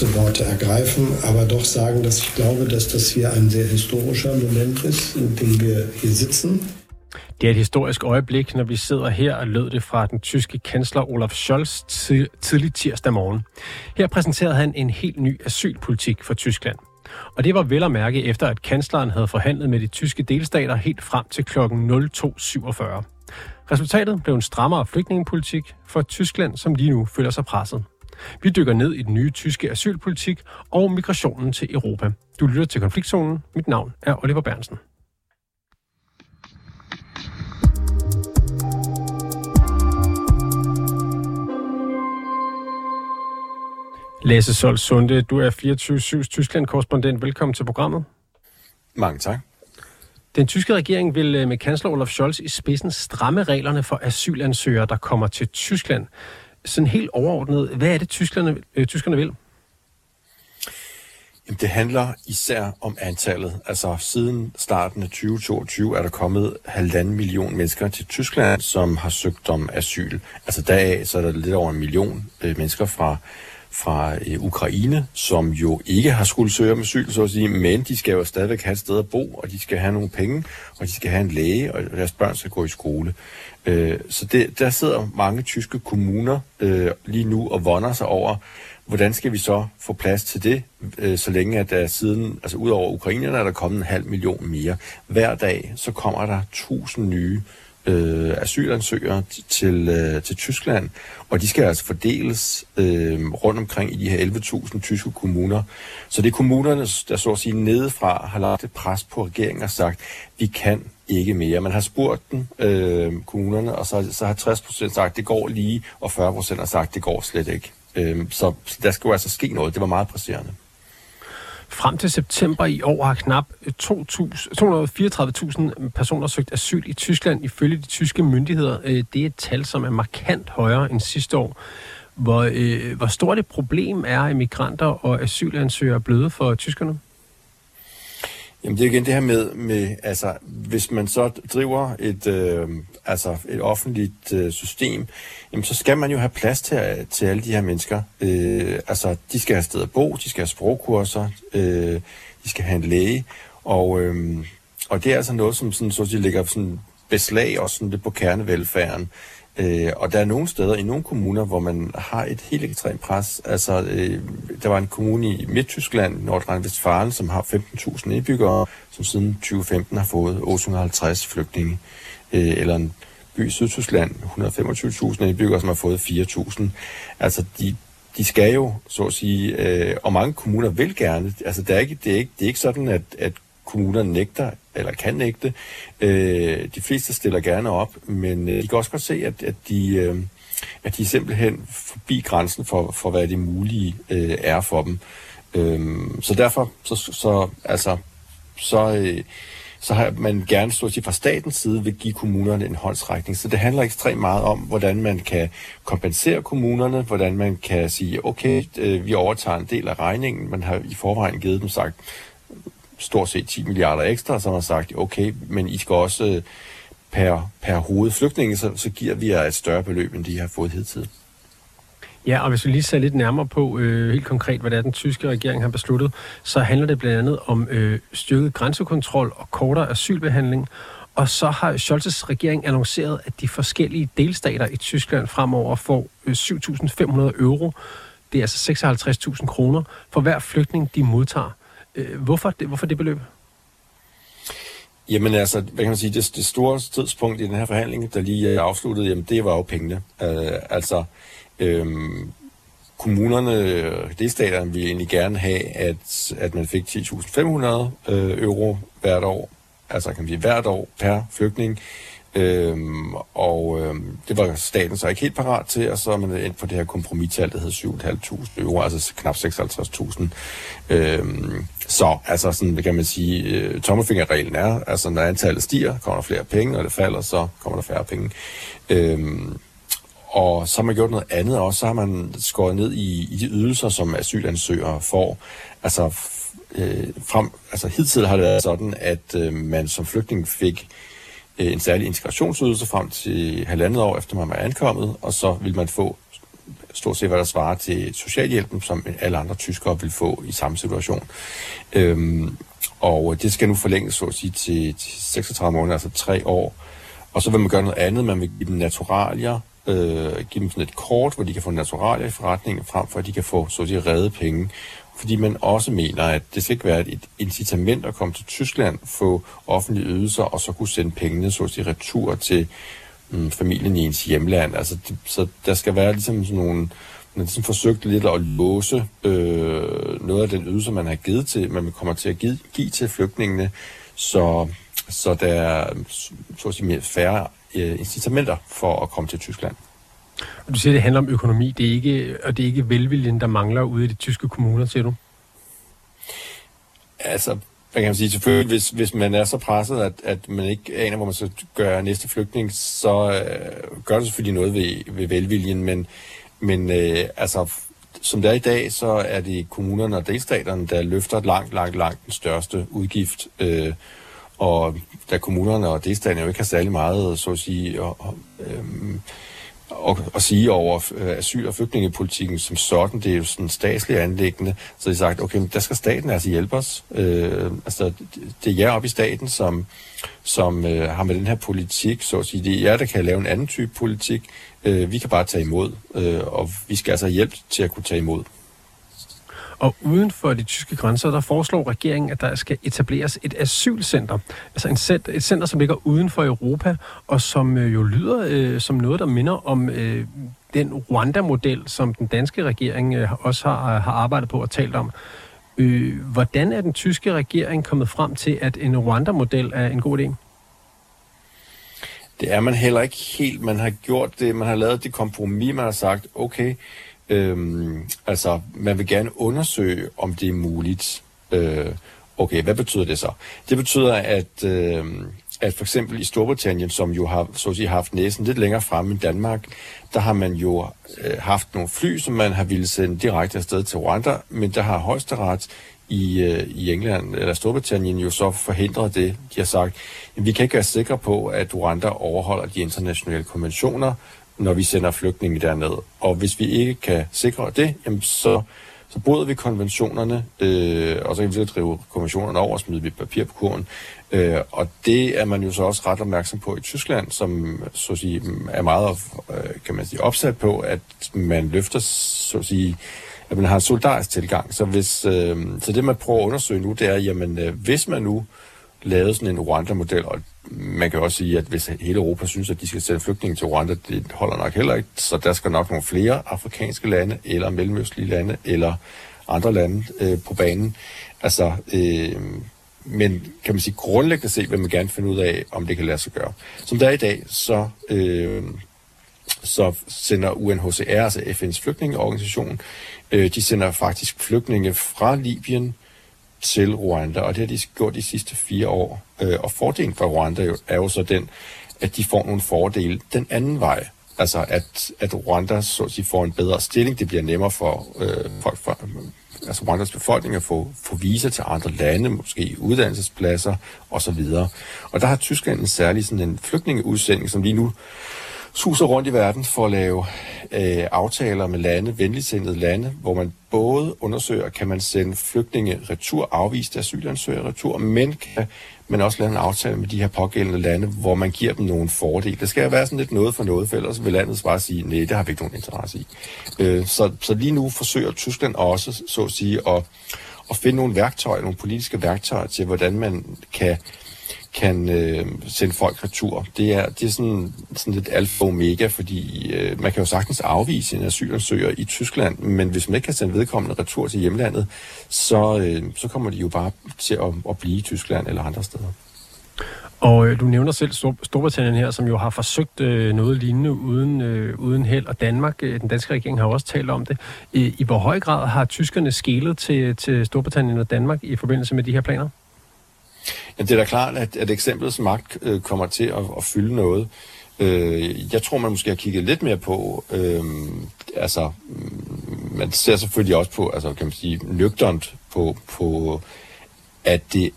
große Worte ergreifen, aber doch sagen, dass ich glaube, dass das hier ein sehr historischer Moment ist, in dem wir hier sitzen. Det er et historisk øjeblik, når vi sidder her og lød det fra den tyske kansler Olaf Scholz tidlig tirsdag morgen. Her præsenterede han en helt ny asylpolitik for Tyskland. Og det var vel at mærke efter, at kansleren havde forhandlet med de tyske delstater helt frem til kl. 02.47. Resultatet blev en strammere flygtningepolitik for Tyskland, som lige nu føler sig presset. Vi dykker ned i den nye tyske asylpolitik og migrationen til Europa. Du lytter til Konfliktzonen. Mit navn er Oliver Bernsen. Lasse Sol Sunde, du er 24-7's Tyskland-korrespondent. Velkommen til programmet. Mange tak. Den tyske regering vil øh, med kansler Olaf Scholz i spidsen stramme reglerne for asylansøgere, der kommer til Tyskland. Sådan helt overordnet, hvad er det, tyskerne, øh, tyskerne vil? Jamen, det handler især om antallet. Altså siden starten af 2022 er der kommet halvanden million mennesker til Tyskland, som har søgt om asyl. Altså deraf så er der lidt over en million øh, mennesker fra fra øh, Ukraine, som jo ikke har skulle søge om asyl, så at sige, men de skal jo stadigvæk have et sted at bo, og de skal have nogle penge, og de skal have en læge, og deres børn skal gå i skole. Øh, så det, der sidder mange tyske kommuner øh, lige nu og vonder sig over, hvordan skal vi så få plads til det, øh, så længe at der siden, altså ud over ukrainerne, er der kommet en halv million mere. Hver dag, så kommer der tusind nye øh, asylansøgere til, øh, til Tyskland, og de skal altså fordeles øh, rundt omkring i de her 11.000 tyske kommuner. Så det er kommunerne, der så at sige nedefra har lagt et pres på regeringen og sagt, vi kan ikke mere. Man har spurgt den, øh, kommunerne, og så, så har 60 procent sagt, det går lige, og 40 procent har sagt, det går slet ikke. Øh, så der skal jo altså ske noget. Det var meget presserende. Frem til september i år har knap 234.000 personer søgt asyl i Tyskland ifølge de tyske myndigheder. Øh, det er et tal, som er markant højere end sidste år. Hvor, øh, hvor stort et problem er migranter og asylansøgere blevet for tyskerne? Jamen det er igen det her med, med altså, hvis man så driver et, øh, altså et offentligt øh, system, jamen så skal man jo have plads til, til alle de her mennesker. Øh, altså de skal have sted at bo, de skal have sprogkurser, øh, de skal have en læge, og, øh, og det er altså noget, som sådan, så de ligger sådan beslag også sådan lidt på kernevelfærden. Øh, og der er nogle steder i nogle kommuner, hvor man har et helt ekstremt pres. Altså, øh, der var en kommune i Midttyskland, Nordrhein-Westfalen, som har 15.000 indbyggere, som siden 2015 har fået 850 flygtninge. Øh, eller en by i Sydtyskland, 125.000 indbyggere, som har fået 4.000. Altså, de, de skal jo, så at sige, øh, og mange kommuner vil gerne. Altså, det er ikke, det er ikke, det er ikke sådan, at, at kommuner nægter eller kan nægte. Øh, de fleste stiller gerne op, men øh, de kan også godt se, at, at de... Øh, at de simpelthen forbi grænsen for, for hvad det mulige øh, er for dem. Øhm, så derfor, så, så, altså, så, øh, så har man gerne stort set fra statens side vil give kommunerne en håndsrækning. Så det handler ekstremt meget om, hvordan man kan kompensere kommunerne, hvordan man kan sige, okay, øh, vi overtager en del af regningen. Man har i forvejen givet dem sagt, stort set 10 milliarder ekstra, som har sagt, okay, men I skal også øh, per, per hoved flygtninge, så, så giver vi jer et større beløb, end de har fået hidtil. Ja, og hvis vi lige ser lidt nærmere på øh, helt konkret, hvad det er, den tyske regering har besluttet, så handler det blandt andet om øh, styrket grænsekontrol og kortere asylbehandling. Og så har Scholz's regering annonceret, at de forskellige delstater i Tyskland fremover får øh, 7.500 euro, det er altså 56.000 kroner, for hver flygtning, de modtager. Øh, hvorfor, det, hvorfor det beløb? Jamen altså, hvad kan man sige, det, det store tidspunkt i den her forhandling, der lige øh, er afsluttet, jamen det var jo pengene. Uh, altså, øhm, kommunerne, delstaterne ville egentlig gerne have, at, at man fik 10.500 øh, euro hvert år, altså kan man sige hvert år per flygtning. Øhm, og øhm, det var staten så ikke helt parat til, og så er man ind på det her kompromistal, der hed 7.500 euro, altså knap 56.000. Øhm, så altså sådan, hvad kan man sige, øh, tommelfingerreglen er, altså når antallet stiger, kommer der flere penge, og det falder, så kommer der færre penge. Øhm, og så har man gjort noget andet også, så har man skåret ned i, i de ydelser, som asylansøgere får. Altså, øh, frem, altså hidtil har det været sådan, at øh, man som flygtning fik Øh, en særlig integrationsydelse frem til halvandet år efter man var ankommet, og så vil man få stort set hvad der svarer til socialhjælpen, som alle andre tyskere vil få i samme situation. Øhm, og det skal nu forlænges, så at sige, til, til 36 måneder, altså tre år. Og så vil man gøre noget andet. Man vil give dem naturalier, øh, give dem sådan et kort, hvor de kan få naturalier i forretningen, frem for at de kan få, så at sige, redde penge. Fordi man også mener, at det skal ikke være et incitament at komme til Tyskland, få offentlige ydelser, og så kunne sende pengene, så at sige, retur til mm, familien i ens hjemland. Altså, det, så der skal være ligesom sådan nogle man har ligesom forsøgt lidt at låse øh, noget af den ydelse, man har givet til, man kommer til at give, give til flygtningene, så, så der er så at sige, mere færre øh, incitamenter for at komme til Tyskland. Du siger, det handler om økonomi, det er ikke, og det er ikke velviljen, der mangler ude i de tyske kommuner, siger du? Altså, hvad kan man sige, selvfølgelig, hvis, hvis man er så presset, at, at man ikke aner, hvor man skal gøre næste flygtning, så øh, gør det selvfølgelig noget ved, ved velviljen, men, men øh, altså, som det er i dag, så er det kommunerne og delstaterne, der løfter langt, langt, langt den største udgift. Øh, og da kommunerne og delstaterne jo ikke har særlig meget, så at sige, og, og, øh, at, at sige over øh, asyl- og flygtningepolitikken som sådan. Det er jo sådan statslig anlæggende. Så de har sagt, okay, der skal staten altså hjælpe os. Øh, altså, det er jer op i staten, som, som øh, har med den her politik, så at sige, det er jer, der kan lave en anden type politik. Øh, vi kan bare tage imod, øh, og vi skal altså hjælpe til at kunne tage imod. Og uden for de tyske grænser, der foreslår regeringen, at der skal etableres et asylcenter. Altså en center, et center, som ligger uden for Europa, og som øh, jo lyder øh, som noget, der minder om øh, den Rwanda-model, som den danske regering øh, også har, har arbejdet på og talt om. Øh, hvordan er den tyske regering kommet frem til, at en Rwanda-model er en god idé? Det er man heller ikke helt. Man har gjort det, man har lavet det kompromis, man har sagt, okay, Øhm, altså, man vil gerne undersøge, om det er muligt. Øh, okay, hvad betyder det så? Det betyder, at, øh, at for eksempel i Storbritannien, som jo har så at sige, haft næsen lidt længere frem end Danmark, der har man jo øh, haft nogle fly, som man har ville sende direkte afsted til Rwanda, men der har højesteret i, øh, i England eller Storbritannien jo så forhindret det. De har sagt, at vi kan ikke være sikre på, at Rwanda overholder de internationale konventioner, når vi sender flygtninge derned. Og hvis vi ikke kan sikre det, jamen så, så bryder vi konventionerne, øh, og så kan vi så drive konventionerne over og smide vi papir på kurven. Øh, og det er man jo så også ret opmærksom på i Tyskland, som så at sige, er meget øh, kan man sige, opsat på, at man løfter så at sige, at man har en solidarisk tilgang. Så, hvis, øh, så det, man prøver at undersøge nu, det er, jamen, øh, hvis man nu lavede sådan en Rwanda-model, og man kan også sige, at hvis hele Europa synes, at de skal sende flygtninge til Rwanda, det holder nok heller ikke. Så der skal nok nogle flere afrikanske lande, eller mellemøstlige lande, eller andre lande øh, på banen. Altså, øh, men kan man sige grundlæggende set, vil man gerne finde ud af, om det kan lade sig gøre. Som der er i dag, så, øh, så sender UNHCR, altså FN's flygtningeorganisation, øh, de sender faktisk flygtninge fra Libyen til Rwanda, og det har de gjort de sidste fire år. Øh, og fordelen for Rwanda jo, er jo så den, at de får nogle fordele den anden vej. Altså at, at Rwanda så at sige, får en bedre stilling. Det bliver nemmere for øh, folk fra, altså Rwandas befolkning at få, få visa til andre lande, måske uddannelsespladser osv. Og der har Tyskland en særlig sådan en flygtningeudsending, som lige nu suser rundt i verden for at lave øh, aftaler med lande, venligsindede lande, hvor man både undersøger, kan man sende flygtninge retur, afviste asylansøgere retur, men kan man også lave en aftale med de her pågældende lande, hvor man giver dem nogle fordele. Det skal være sådan lidt noget for noget, for ellers vil landet bare sige, nej, det har vi ikke nogen interesse i. Øh, så, så lige nu forsøger Tyskland også, så at sige, at, at finde nogle værktøjer, nogle politiske værktøjer til, hvordan man kan kan øh, sende folk retur. Det er, det er sådan, sådan lidt alfa og omega, fordi øh, man kan jo sagtens afvise en asylansøger i Tyskland, men hvis man ikke kan sende vedkommende retur til hjemlandet, så, øh, så kommer de jo bare til at, at blive i Tyskland eller andre steder. Og øh, du nævner selv Stor- Storbritannien her, som jo har forsøgt øh, noget lignende uden, øh, uden held, og Danmark, øh, den danske regering har også talt om det. I, I hvor høj grad har tyskerne skælet til, til Storbritannien og Danmark i forbindelse med de her planer? Men det er da klart, at, at eksemplets magt øh, kommer til at, at fylde noget. Øh, jeg tror, man måske har kigget lidt mere på, øh, altså, mm, man ser selvfølgelig også på, altså kan man sige, nøgternt på, på, at det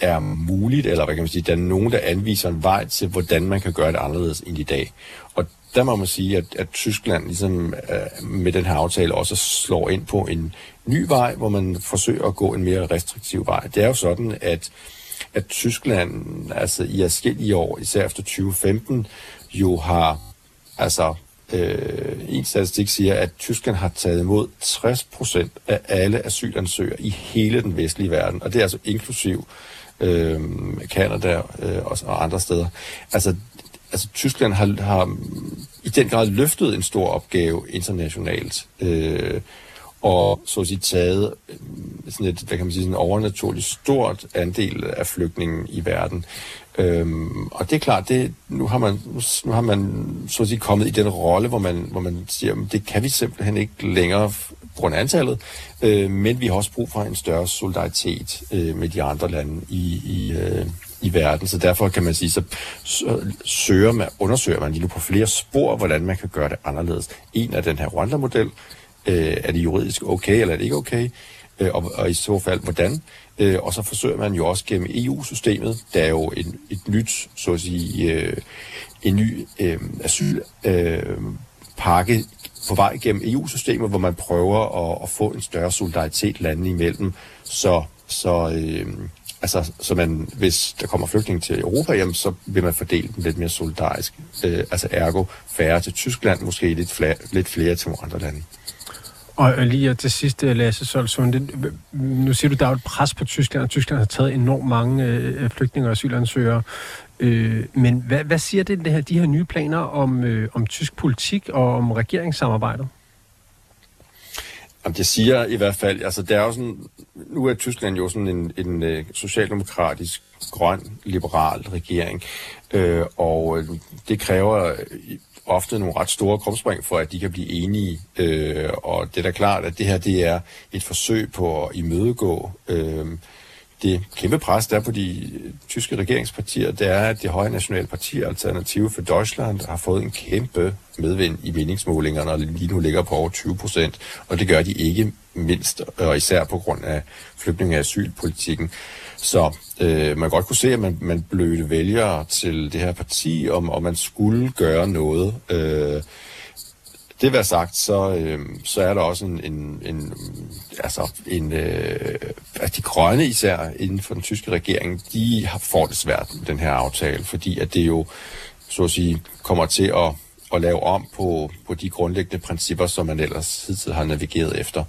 er muligt, eller hvad kan man sige, der er nogen, der anviser en vej til, hvordan man kan gøre det anderledes end i dag. Og der må man sige, at, at Tyskland ligesom øh, med den her aftale også slår ind på en ny vej, hvor man forsøger at gå en mere restriktiv vej. Det er jo sådan, at, at Tyskland altså i forskellige år, især efter 2015, jo har altså øh, en statistik siger, at Tyskland har taget imod 60% af alle asylansøgere i hele den vestlige verden, og det er altså inklusiv øh, Canada øh, og, og andre steder. Altså, altså Tyskland har, har i den grad løftet en stor opgave internationalt. Øh, og så at sige taget øh, sådan et, hvad kan man sige, sådan en overnaturligt stort andel af flygtningen i verden. Øhm, og det er klart, det, nu, har man, nu har man så at sige kommet i den rolle, hvor man, hvor man siger, at det kan vi simpelthen ikke længere grund af antallet, øh, men vi har også brug for en større solidaritet øh, med de andre lande i, i, øh, i verden. Så derfor kan man sige, så, så søger man, undersøger man lige nu på flere spor, hvordan man kan gøre det anderledes. En af den her Rwanda-model, øh, er det juridisk okay, eller er det ikke okay? Øh, og, og i så fald, hvordan? Øh, og så forsøger man jo også gennem EU-systemet, der er jo en, et nyt, så at sige, øh, en ny øh, asylpakke øh, på vej gennem EU-systemet, hvor man prøver at, at få en større solidaritet landene imellem, så, så, øh, altså, så man, hvis der kommer flygtninge til Europa, jamen, så vil man fordele dem lidt mere solidarisk. Øh, altså ergo færre til Tyskland, måske lidt flere, lidt flere til andre lande. Og lige til sidst, øh, Lasse Solsund, nu siger du, der er et pres på Tyskland, og Tyskland har taget enormt mange øh, flygtninge og asylansøgere. Øh, men hvad, hvad siger det, det her, de her nye planer om, øh, om tysk politik og om regeringssamarbejdet? Jamen, det siger i hvert fald, altså det er jo sådan, nu er Tyskland jo sådan en, en øh, socialdemokratisk, grøn, liberal regering, øh, og øh, det kræver ofte nogle ret store krumspring for, at de kan blive enige. Øh, og det er da klart, at det her det er et forsøg på at imødegå øh, det kæmpe pres, der er på de tyske regeringspartier, det er, at det høje nationale parti, Alternative for Deutschland, har fået en kæmpe medvind i meningsmålingerne, og lige nu ligger på over 20 procent. Og det gør de ikke mindst, og især på grund af flygtninge- og asylpolitikken. Så øh, man godt kunne se, at man, man blødte vælgere til det her parti, om, om man skulle gøre noget. Øh, det være sagt, så, øh, så er der også en, en, en altså en, øh, at de grønne især inden for den tyske regering, de har får det svært med den her aftale, fordi at det jo, så at sige, kommer til at, at lave om på, på de grundlæggende principper, som man ellers hidtil har navigeret efter.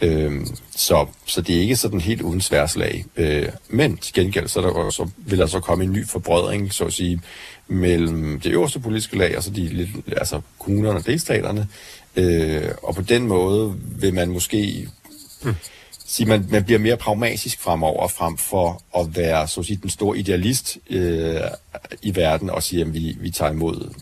Øh, så, så det er ikke sådan helt uden sværslag. Øh, men til gengæld, så, der, så vil der så komme en ny forbrødring, så at sige, mellem det øverste politiske lag, altså, de, lidt, altså kommunerne og delstaterne. Øh, og på den måde vil man måske mm. sige, man, man bliver mere pragmatisk fremover, frem for at være så at sige, den store idealist øh, i verden og sige, at vi, vi tager imod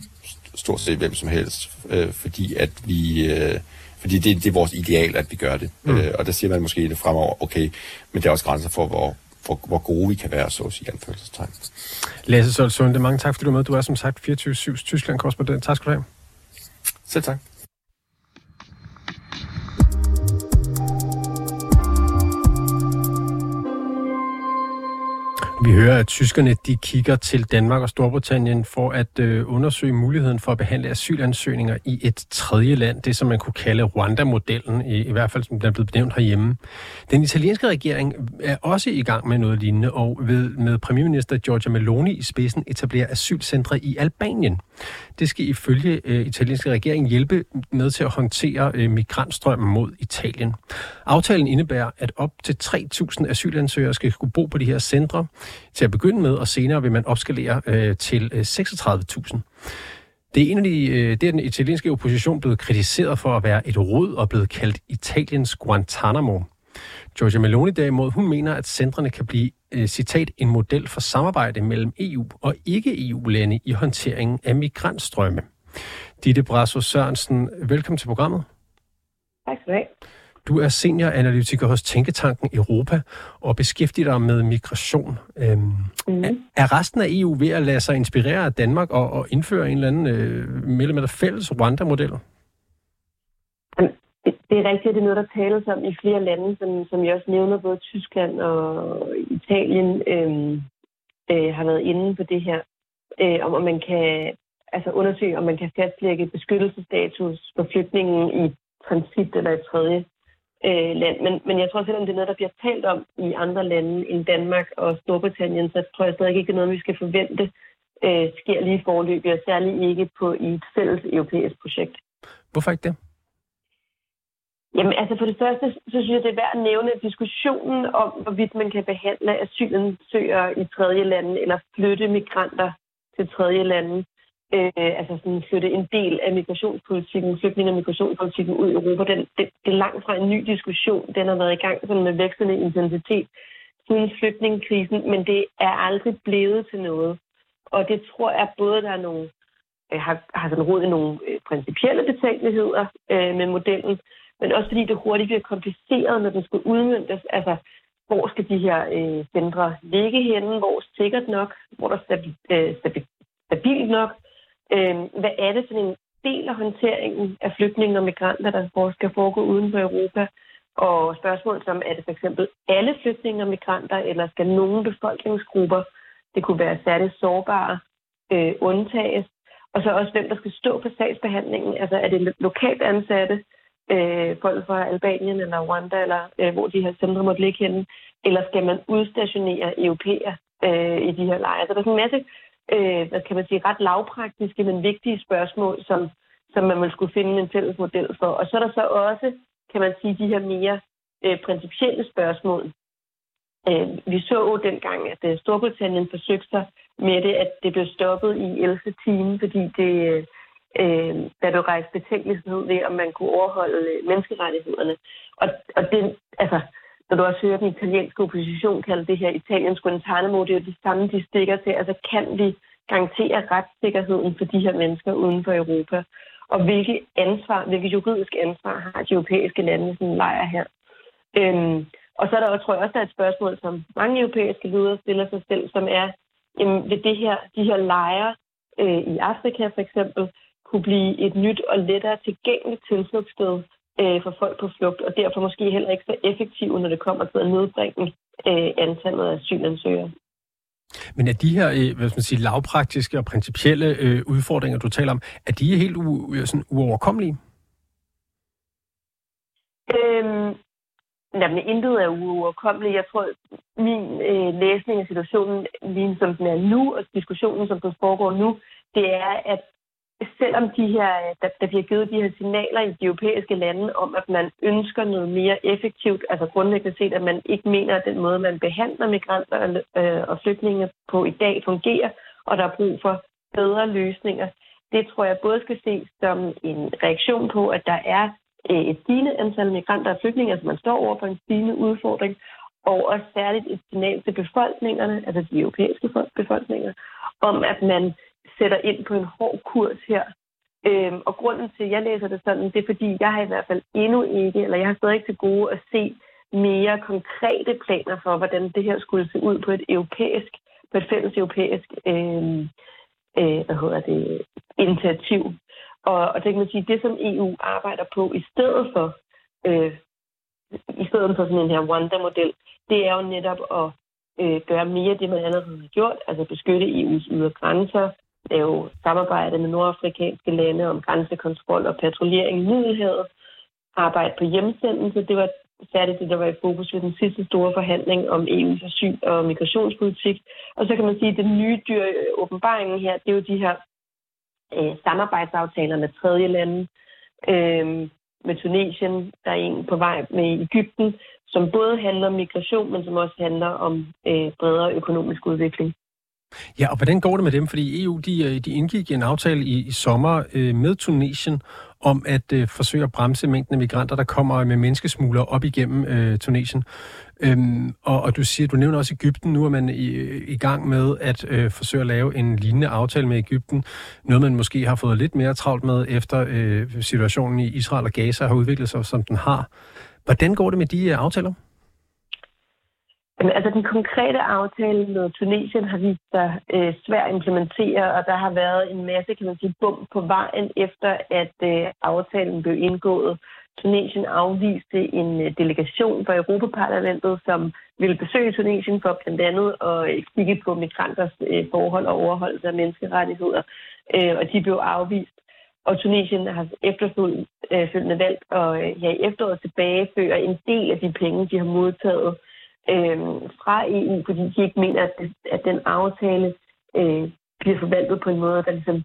stort set hvem som helst, øh, fordi at vi... Øh, fordi det, det er vores ideal, at vi gør det. Mm. Øh, og der siger man måske det fremover, okay, men der er også grænser for, hvor, hvor, hvor gode vi kan være, så at sige, anførselstegn. Lasse Solsunde, mange tak, fordi du er med. Du er som sagt 24-7 Tyskland-korrespondent. Tak skal du have. Selv tak. Vi hører, at tyskerne de kigger til Danmark og Storbritannien for at øh, undersøge muligheden for at behandle asylansøgninger i et tredje land, det som man kunne kalde Rwanda-modellen, i, i hvert fald som den er blevet benævnt herhjemme. Den italienske regering er også i gang med noget lignende, og ved, med premierminister Giorgia Meloni i spidsen etablerer asylcentre i Albanien. Det skal ifølge øh, italienske regering hjælpe med til at håndtere øh, migrantstrømmen mod Italien. Aftalen indebærer, at op til 3.000 asylansøgere skal kunne bo på de her centre til at begynde med, og senere vil man opskalere øh, til øh, 36.000. Det er en af de, øh, det er den italienske opposition blevet kritiseret for at være et rod og blevet kaldt Italiens Guantanamo. Giorgia Meloni derimod, hun mener, at centrene kan blive, øh, citat, en model for samarbejde mellem EU og ikke-EU-lande i håndteringen af migrantstrømme. Ditte Brasso Sørensen, velkommen til programmet. Tak skal du have. Du er senioranalytiker hos Tænketanken Europa og beskæftiger dig med migration. Øhm, mm. er, resten af EU ved at lade sig inspirere af Danmark og, og indføre en eller anden øh, mellem fælles Rwanda-model? Det er rigtigt, det er noget, der tales om i flere lande, som, som jeg også nævner, både Tyskland og Italien øh, øh, har været inde på det her, øh, om at man kan altså undersøge, om man kan fastlægge beskyttelsesstatus for flygtningen i transit eller et tredje øh, land. Men, men jeg tror, selvom det er noget, der bliver talt om i andre lande end Danmark og Storbritannien, så tror jeg stadig ikke, det er noget, vi skal forvente øh, sker lige i forløb, og særligt ikke på i et fælles europæisk projekt. Hvorfor ikke det? Jamen altså for det første, så synes jeg, det er værd at nævne diskussionen om, hvorvidt man kan behandle asylansøgere i tredje lande eller flytte migranter til tredje lande. Øh, altså sådan flytte en del af migrationspolitikken, flygtninge- og migrationspolitikken ud i Europa. Den, det, det er langt fra en ny diskussion. Den har været i gang sådan med vækstende intensitet siden flygtningekrisen, men det er aldrig blevet til noget. Og det tror jeg både, der er nogle, øh, har, har sådan råd i nogle øh, principielle betænkeligheder øh, med modellen, men også fordi det hurtigt bliver kompliceret, når den skal udmyndtes. Altså, hvor skal de her øh, centre ligge henne? Hvor sikkert nok? Hvor er der stabil, øh, stabil, stabilt nok? Øh, hvad er det for en del af håndteringen af flygtninge og migranter, der skal foregå uden for Europa? Og spørgsmål som, er det for eksempel alle flygtninge og migranter, eller skal nogle befolkningsgrupper, det kunne være særligt sårbare, øh, undtages? Og så også, hvem der skal stå på sagsbehandlingen. Altså, er det lokalt ansatte, øh, folk fra Albanien eller Rwanda, eller øh, hvor de her centre måtte ligge henne, eller skal man udstationere europæer øh, i de her lejre? Så der er sådan en masse, øh, hvad kan man sige, ret lavpraktiske, men vigtige spørgsmål, som, som man vil skulle finde en fælles model for. Og så er der så også, kan man sige, de her mere øh, principielle spørgsmål. Øh, vi så jo dengang, at øh, Storbritannien forsøgte sig med det, at det blev stoppet i 11. time, fordi det, øh, øh, der blev rejst betænkelighed ved, om man kunne overholde øh, menneskerettighederne. Og, og det, altså, når du også hører den italienske opposition kalde det her Italiens Guantanamo, det er jo det samme, de stikker til. Altså, kan vi garantere retssikkerheden for de her mennesker uden for Europa? Og hvilket ansvar, hvilket juridisk ansvar har de europæiske lande i sådan en lejr her? Øhm, og så er der også, tror jeg også, der er et spørgsmål, som mange europæiske ledere stiller sig selv, som er, jamen, vil det her, de her lejre øh, i Afrika for eksempel, kunne blive et nyt og lettere tilgængeligt tilflugtssted øh, for folk på flugt, og derfor måske heller ikke så effektive, når det kommer til at nedbringe øh, antallet af asylansøgere. Men er de her øh, hvad skal man sige, lavpraktiske og principielle øh, udfordringer, du taler om, er de helt u- øh, sådan uoverkommelige? Øhm, jamen, intet er uoverkommeligt. Jeg tror, min øh, læsning af situationen, lige som den er nu, og diskussionen, som den foregår nu, det er, at selvom de her, øh, der, der bliver givet de her signaler i de europæiske lande om, at man ønsker noget mere effektivt, altså grundlæggende set, at man ikke mener, at den måde, man behandler migranter øh, og flygtninge på i dag fungerer, og der er brug for bedre løsninger. Det tror jeg både skal ses som en reaktion på, at der er øh, et stigende antal migranter og flygtninge, altså man står over for en stigende udfordring, og også særligt et signal til befolkningerne, altså de europæiske befolkninger, om at man sætter ind på en hård kurs her. Øhm, og grunden til, at jeg læser det sådan, det er fordi, jeg har i hvert fald endnu ikke, eller jeg har stadig ikke til gode at se mere konkrete planer for, hvordan det her skulle se ud på et europæisk, på et fælles europæisk øhm, øh, hvad hedder det, initiativ. Og, og det kan man sige, det som EU arbejder på i stedet for, øh, i stedet for sådan en her Wanda-model, det er jo netop at øh, gøre mere af det, man allerede har gjort, altså beskytte EU's ydre grænser, lave samarbejde med nordafrikanske lande om grænsekontrol og patruljering i Middelhavet, arbejde på hjemsendelse. Det var særligt det, der var i fokus ved den sidste store forhandling om EU's asyl- og migrationspolitik. Og så kan man sige, at den nye dyr åbenbaringen her, det er jo de her øh, samarbejdsaftaler med tredje lande. Øh, med Tunesien, der er en på vej med Ægypten, som både handler om migration, men som også handler om øh, bredere økonomisk udvikling. Ja, og hvordan går det med dem? Fordi EU de, øh, de indgik en aftale i, i sommer øh, med Tunesien om at øh, forsøge at bremse mængden af migranter, der kommer med menneskesmugler op igennem øh, Tunesien. Øhm, og, og du siger, du nævner også Ægypten. Nu er man i, i gang med at øh, forsøge at lave en lignende aftale med Ægypten. Noget, man måske har fået lidt mere travlt med, efter øh, situationen i Israel og Gaza har udviklet sig, som den har. Hvordan går det med de øh, aftaler? Jamen, altså den konkrete aftale med Tunesien har vist sig øh, svær at implementere, og der har været en masse, kan man sige, bum på vejen efter, at øh, aftalen blev indgået. Tunesien afviste en øh, delegation fra Europaparlamentet, som ville besøge Tunesien for blandt andet at øh, kigge på migranters øh, forhold og overholdelse af menneskerettigheder, øh, og de blev afvist. Og Tunesien har efterfølgende øh, valgt at øh, ja, i efteråret tilbageføre en del af de penge, de har modtaget øh, øh, fra EU, fordi de ikke mener, at, det, at den aftale øh, bliver forvaltet på en måde, der ligesom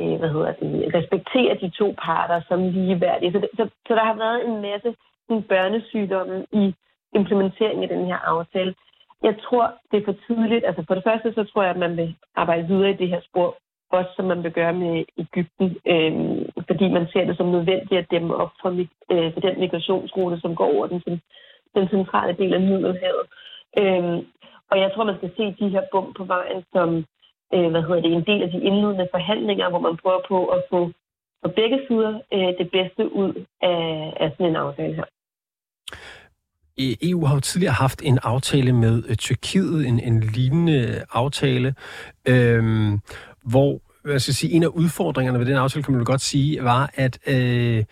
øh, hvad hedder det, respekterer de to parter som ligeværdige. Så, så, så der har været en masse sådan, børnesygdomme i implementeringen af den her aftale. Jeg tror, det er for tidligt. Altså for det første, så tror jeg, at man vil arbejde videre i det her spor, også som man vil gøre med Ægypten, øh, fordi man ser det som nødvendigt at dæmme op for, øh, for den migrationsrute, som går over den, den, centrale del af Middelhavet. Øhm, og jeg tror, man skal se de her bump på vejen som øh, hvad hedder det, en del af de indledende forhandlinger, hvor man prøver på at få på begge sider øh, det bedste ud af, af sådan en aftale her. EU har jo tidligere haft en aftale med øh, Tyrkiet, en, en lignende øh, aftale, øhm, hvor jeg skal sige, en af udfordringerne ved den aftale, kan man godt sige, var, at, øh,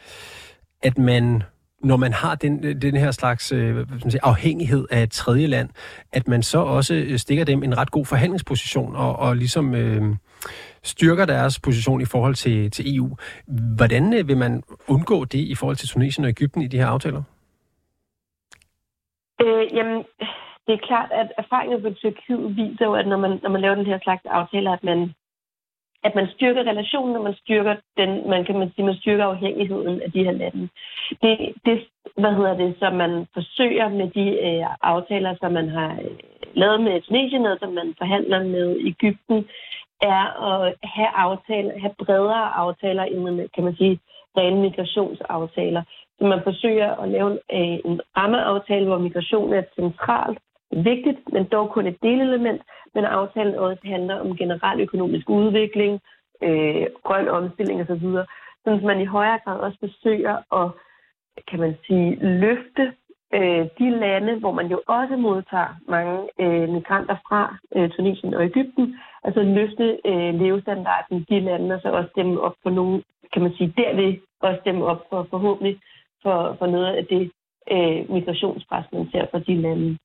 at man når man har den, den her slags øh, afhængighed af et tredje land, at man så også øh, stikker dem en ret god forhandlingsposition og, og ligesom øh, styrker deres position i forhold til, til EU. Hvordan øh, vil man undgå det i forhold til Tunesien og Ægypten i de her aftaler? Øh, jamen, det er klart, at erfaringen på Tyrkiet viser jo, at når man, når man laver den her slags aftaler, at man at man styrker relationen, og man styrker den, man kan man sige, man styrker afhængigheden af de her lande. Det, det hvad hedder det, som man forsøger med de øh, aftaler, som man har øh, lavet med Tunisien, og som man forhandler med Ægypten, er at have aftaler, have bredere aftaler end, kan man sige, rene migrationsaftaler. Så man forsøger at lave øh, en rammeaftale, hvor migration er centralt, vigtigt, men dog kun et delelement, men aftalen også handler om generel økonomisk udvikling, øh, grøn omstilling osv., så man i højere grad også forsøger at, kan man sige, løfte øh, de lande, hvor man jo også modtager mange øh, migranter fra øh, Tunesien og Ægypten, altså løfte øh, levestandarden i de lande, og så også stemme op for nogle, kan man sige, derved også stemme op for forhåbentlig for, for noget af det øh, migrationspres, man ser fra de lande.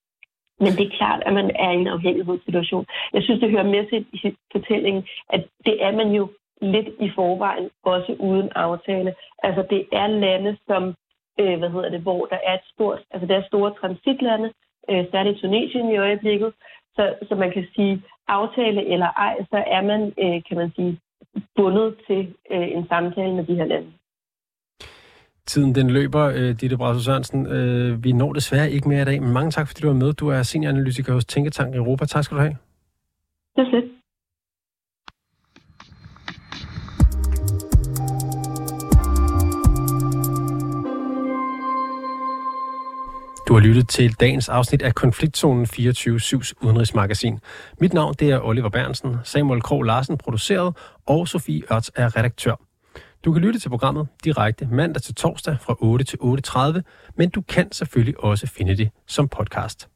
Men det er klart, at man er i en afhængighedssituation. Jeg synes, det hører med til fortællingen, at det er man jo lidt i forvejen, også uden aftale. Altså, det er lande, som, øh, hvad hedder det, hvor der er et stort, altså der er store transitlande, øh, særligt Tunesien i øjeblikket, så, så man kan sige, aftale eller ej, så er man, øh, kan man sige, bundet til øh, en samtale med de her lande. Tiden den løber, øh, Ditte Brasso Sørensen. Øh, vi når desværre ikke mere i dag, men mange tak, fordi du var med. Du er senioranalytiker hos Tænketank Europa. Tak skal du have. Det er fedt. Du har lyttet til dagens afsnit af Konfliktzonen 24-7's udenrigsmagasin. Mit navn det er Oliver Bernsen, Samuel Krog Larsen produceret, og Sofie Ørts er redaktør. Du kan lytte til programmet direkte mandag til torsdag fra 8 til 8.30, men du kan selvfølgelig også finde det som podcast.